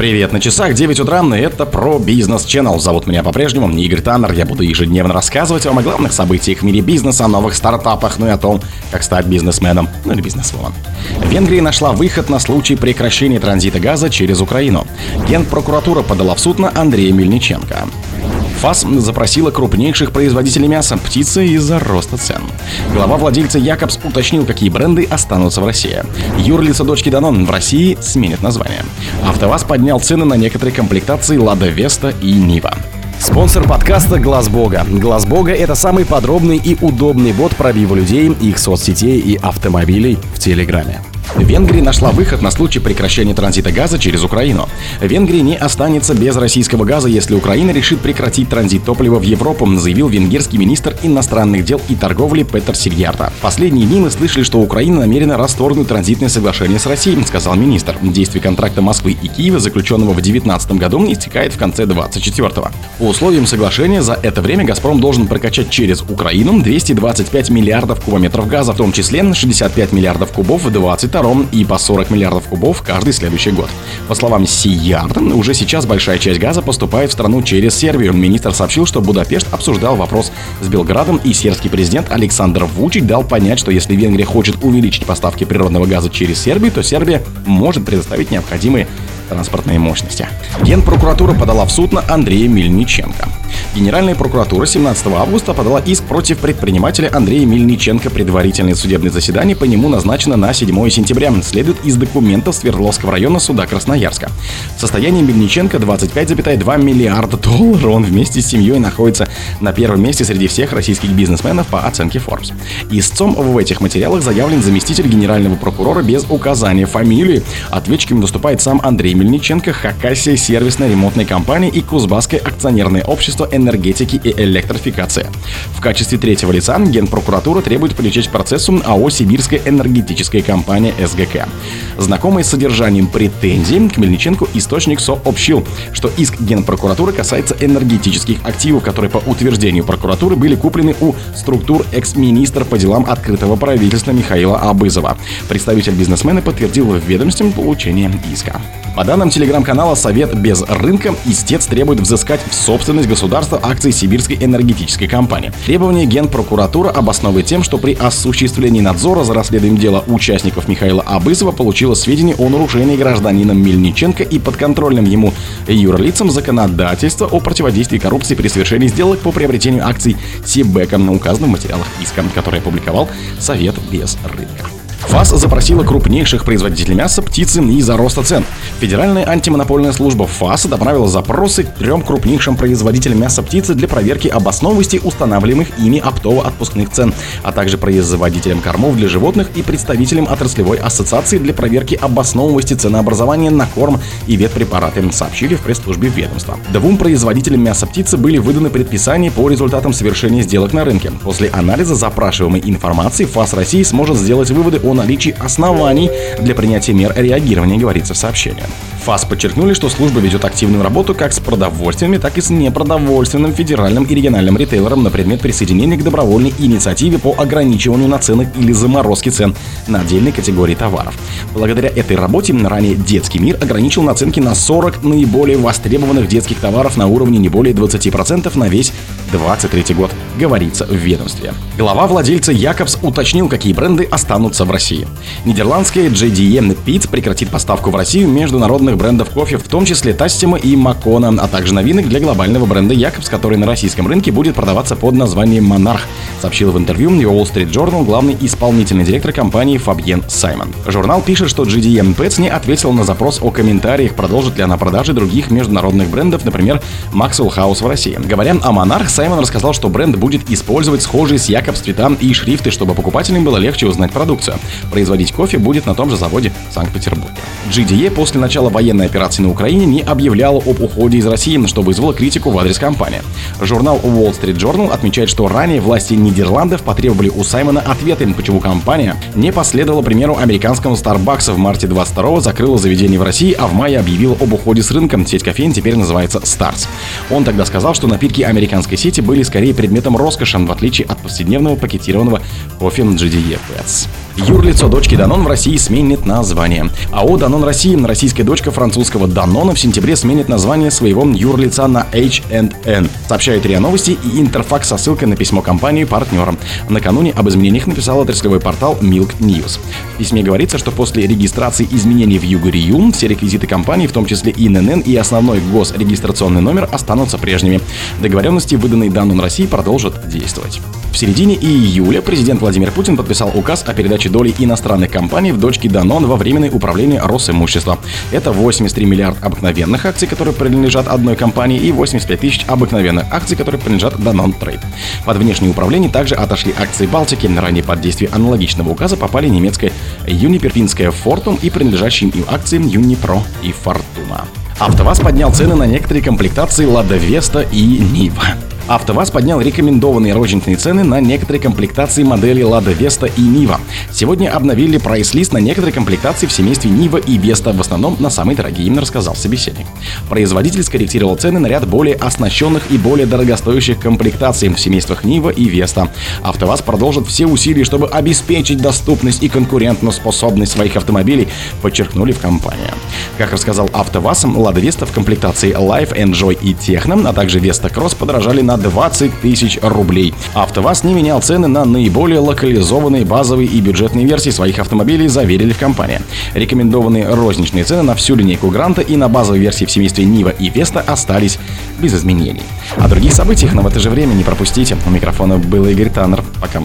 Привет, на часах 9 утра, и это про бизнес Channel. Зовут меня по-прежнему Игорь Таннер. Я буду ежедневно рассказывать вам о главных событиях в мире бизнеса, о новых стартапах, ну и о том, как стать бизнесменом, ну или бизнесвумен. Венгрия нашла выход на случай прекращения транзита газа через Украину. Генпрокуратура подала в суд на Андрея Мельниченко. ФАС запросила крупнейших производителей мяса птицы из-за роста цен. Глава владельца Якобс уточнил, какие бренды останутся в России. Юрлица дочки Данон в России сменит название. АвтоВАЗ поднял цены на некоторые комплектации Лада Веста и Нива. Спонсор подкаста Глаз Бога. Глаз Бога это самый подробный и удобный бот пробива людей, их соцсетей и автомобилей в Телеграме. Венгрия нашла выход на случай прекращения транзита газа через Украину. Венгрия не останется без российского газа, если Украина решит прекратить транзит топлива в Европу, заявил венгерский министр иностранных дел и торговли Петер Сильярда. Последние дни мы слышали, что Украина намерена расторгнуть транзитное соглашение с Россией, сказал министр. Действие контракта Москвы и Киева, заключенного в 2019 году, истекает в конце 2024 По условиям соглашения за это время «Газпром» должен прокачать через Украину 225 миллиардов кубометров газа, в том числе 65 миллиардов кубов в 2022 втором и по 40 миллиардов кубов каждый следующий год. По словам Сияр, уже сейчас большая часть газа поступает в страну через Сербию. Министр сообщил, что Будапешт обсуждал вопрос с Белградом, и сербский президент Александр Вучич дал понять, что если Венгрия хочет увеличить поставки природного газа через Сербию, то Сербия может предоставить необходимые транспортные мощности. Генпрокуратура подала в суд на Андрея Мельниченко. Генеральная прокуратура 17 августа подала иск против предпринимателя Андрея Мельниченко. Предварительное судебное заседание по нему назначено на 7 сентября. Следует из документов Свердловского района суда Красноярска. В состоянии Мельниченко 25,2 миллиарда долларов. Он вместе с семьей находится на первом месте среди всех российских бизнесменов по оценке Forbes. Истцом в этих материалах заявлен заместитель генерального прокурора без указания фамилии. Ответчиком выступает сам Андрей Мельниченко, Хакасия сервисной ремонтной компании и Кузбасское акционерное общество энергетики и электрификации. В качестве третьего лица Генпрокуратура требует привлечь процессу АО «Сибирская энергетическая компания СГК». Знакомый с содержанием претензий к Мельниченко источник сообщил, что иск Генпрокуратуры касается энергетических активов, которые по утверждению прокуратуры были куплены у структур экс-министра по делам открытого правительства Михаила Абызова. Представитель бизнесмена подтвердил в ведомстве получение иска. По данным телеграм-канала «Совет без рынка», истец требует взыскать в собственность государства акции Сибирской энергетической компании. Требование Генпрокуратура обосновывает тем, что при осуществлении надзора за расследованием дела участников Михаила Абысова получила сведения о нарушении гражданином Мельниченко и подконтрольным ему юрлицам законодательства о противодействии коррупции при совершении сделок по приобретению акций Сибека, указано в материалах иска, который опубликовал Совет без рынка. ФАС запросила крупнейших производителей мяса, птицы из-за роста цен. Федеральная антимонопольная служба ФАС направила запросы трем крупнейшим производителям мяса птицы для проверки обоснованности устанавливаемых ими оптово-отпускных цен, а также производителям кормов для животных и представителям отраслевой ассоциации для проверки обоснованности ценообразования на корм и ветпрепараты, сообщили в пресс-службе ведомства. Двум производителям мяса птицы были выданы предписания по результатам совершения сделок на рынке. После анализа запрашиваемой информации ФАС России сможет сделать выводы о наличии оснований для принятия мер реагирования, говорится в сообщении. ФАС подчеркнули, что служба ведет активную работу как с продовольственными, так и с непродовольственным федеральным и региональным ритейлером на предмет присоединения к добровольной инициативе по ограничиванию наценок или заморозке цен на отдельные категории товаров. Благодаря этой работе ранее детский мир ограничил наценки на 40 наиболее востребованных детских товаров на уровне не более 20% на весь 2023 год, говорится в ведомстве. Глава владельца Якобс уточнил, какие бренды останутся в России. Нидерландская JDM Peet's прекратит поставку в Россию международных брендов кофе, в том числе Тассима и Макона, а также новинок для глобального бренда Якобс, который на российском рынке будет продаваться под названием Монарх, сообщил в интервью Wall Street Journal главный исполнительный директор компании Фабьен Саймон. Журнал пишет, что GDM Pets не ответил на запрос о комментариях, продолжит ли она продажи других международных брендов, например, Maxwell House в России. Говоря о Монарх, Саймон рассказал, что бренд будет использовать схожие с Якобс цвета и шрифты, чтобы покупателям было легче узнать продукцию. Производить кофе будет на том же заводе в Санкт-Петербурге. GDE после начала военной операции на Украине не объявляла об уходе из России, что вызвало критику в адрес компании. Журнал Wall Street Journal отмечает, что ранее власти Нидерландов потребовали у Саймона ответы, почему компания не последовала примеру американского Starbucks в марте 22 закрыла заведение в России, а в мае объявила об уходе с рынка. Сеть кофеин теперь называется Stars. Он тогда сказал, что напитки американской сети были скорее предметом роскоши, в отличие от повседневного пакетированного кофе GDE Pets. Юрлицо дочки Данон в России сменит название. АО «Данон России» российская дочка французского Данона в сентябре сменит название своего юрлица на H&N. Сообщают РИА Новости и Интерфакс со ссылкой на письмо компании партнерам. Накануне об изменениях написал отраслевой портал Milk News. В письме говорится, что после регистрации изменений в Югорию все реквизиты компании, в том числе ИНН и основной госрегистрационный номер, останутся прежними. Договоренности, выданные Данон России, продолжат действовать. В середине июля президент Владимир Путин подписал указ о передаче доли иностранных компаний в дочке Данон во временное управление Росимущества. Это 83 миллиард обыкновенных акций, которые принадлежат одной компании, и 85 тысяч обыкновенных акций, которые принадлежат Данон Трейд. Под внешнее управление также отошли акции Балтики. Ранее под действие аналогичного указа попали немецкая Юниперфинская Фортум и принадлежащие им акции Юнипро и Фортуна. АвтоВАЗ поднял цены на некоторые комплектации Лада Веста и Нива. АвтоВАЗ поднял рекомендованные розничные цены на некоторые комплектации моделей Lada Vesta и Niva. Сегодня обновили прайс-лист на некоторые комплектации в семействе Нива и Vesta, в основном на самые дорогие, рассказал собеседник. Производитель скорректировал цены на ряд более оснащенных и более дорогостоящих комплектаций в семействах Нива и Vesta. АвтоВАЗ продолжит все усилия, чтобы обеспечить доступность и конкурентную способность своих автомобилей, подчеркнули в компании. Как рассказал АвтоВАЗ, Lada Vesta в комплектации Life, Enjoy и Techno, а также Vesta Cross подорожали на 20 тысяч рублей. АвтоВАЗ не менял цены на наиболее локализованные базовые и бюджетные версии своих автомобилей, заверили в компании. Рекомендованные розничные цены на всю линейку Гранта и на базовые версии в семействе Нива и Веста остались без изменений. О других событиях, но в это же время не пропустите. У микрофона был Игорь Таннер. Пока.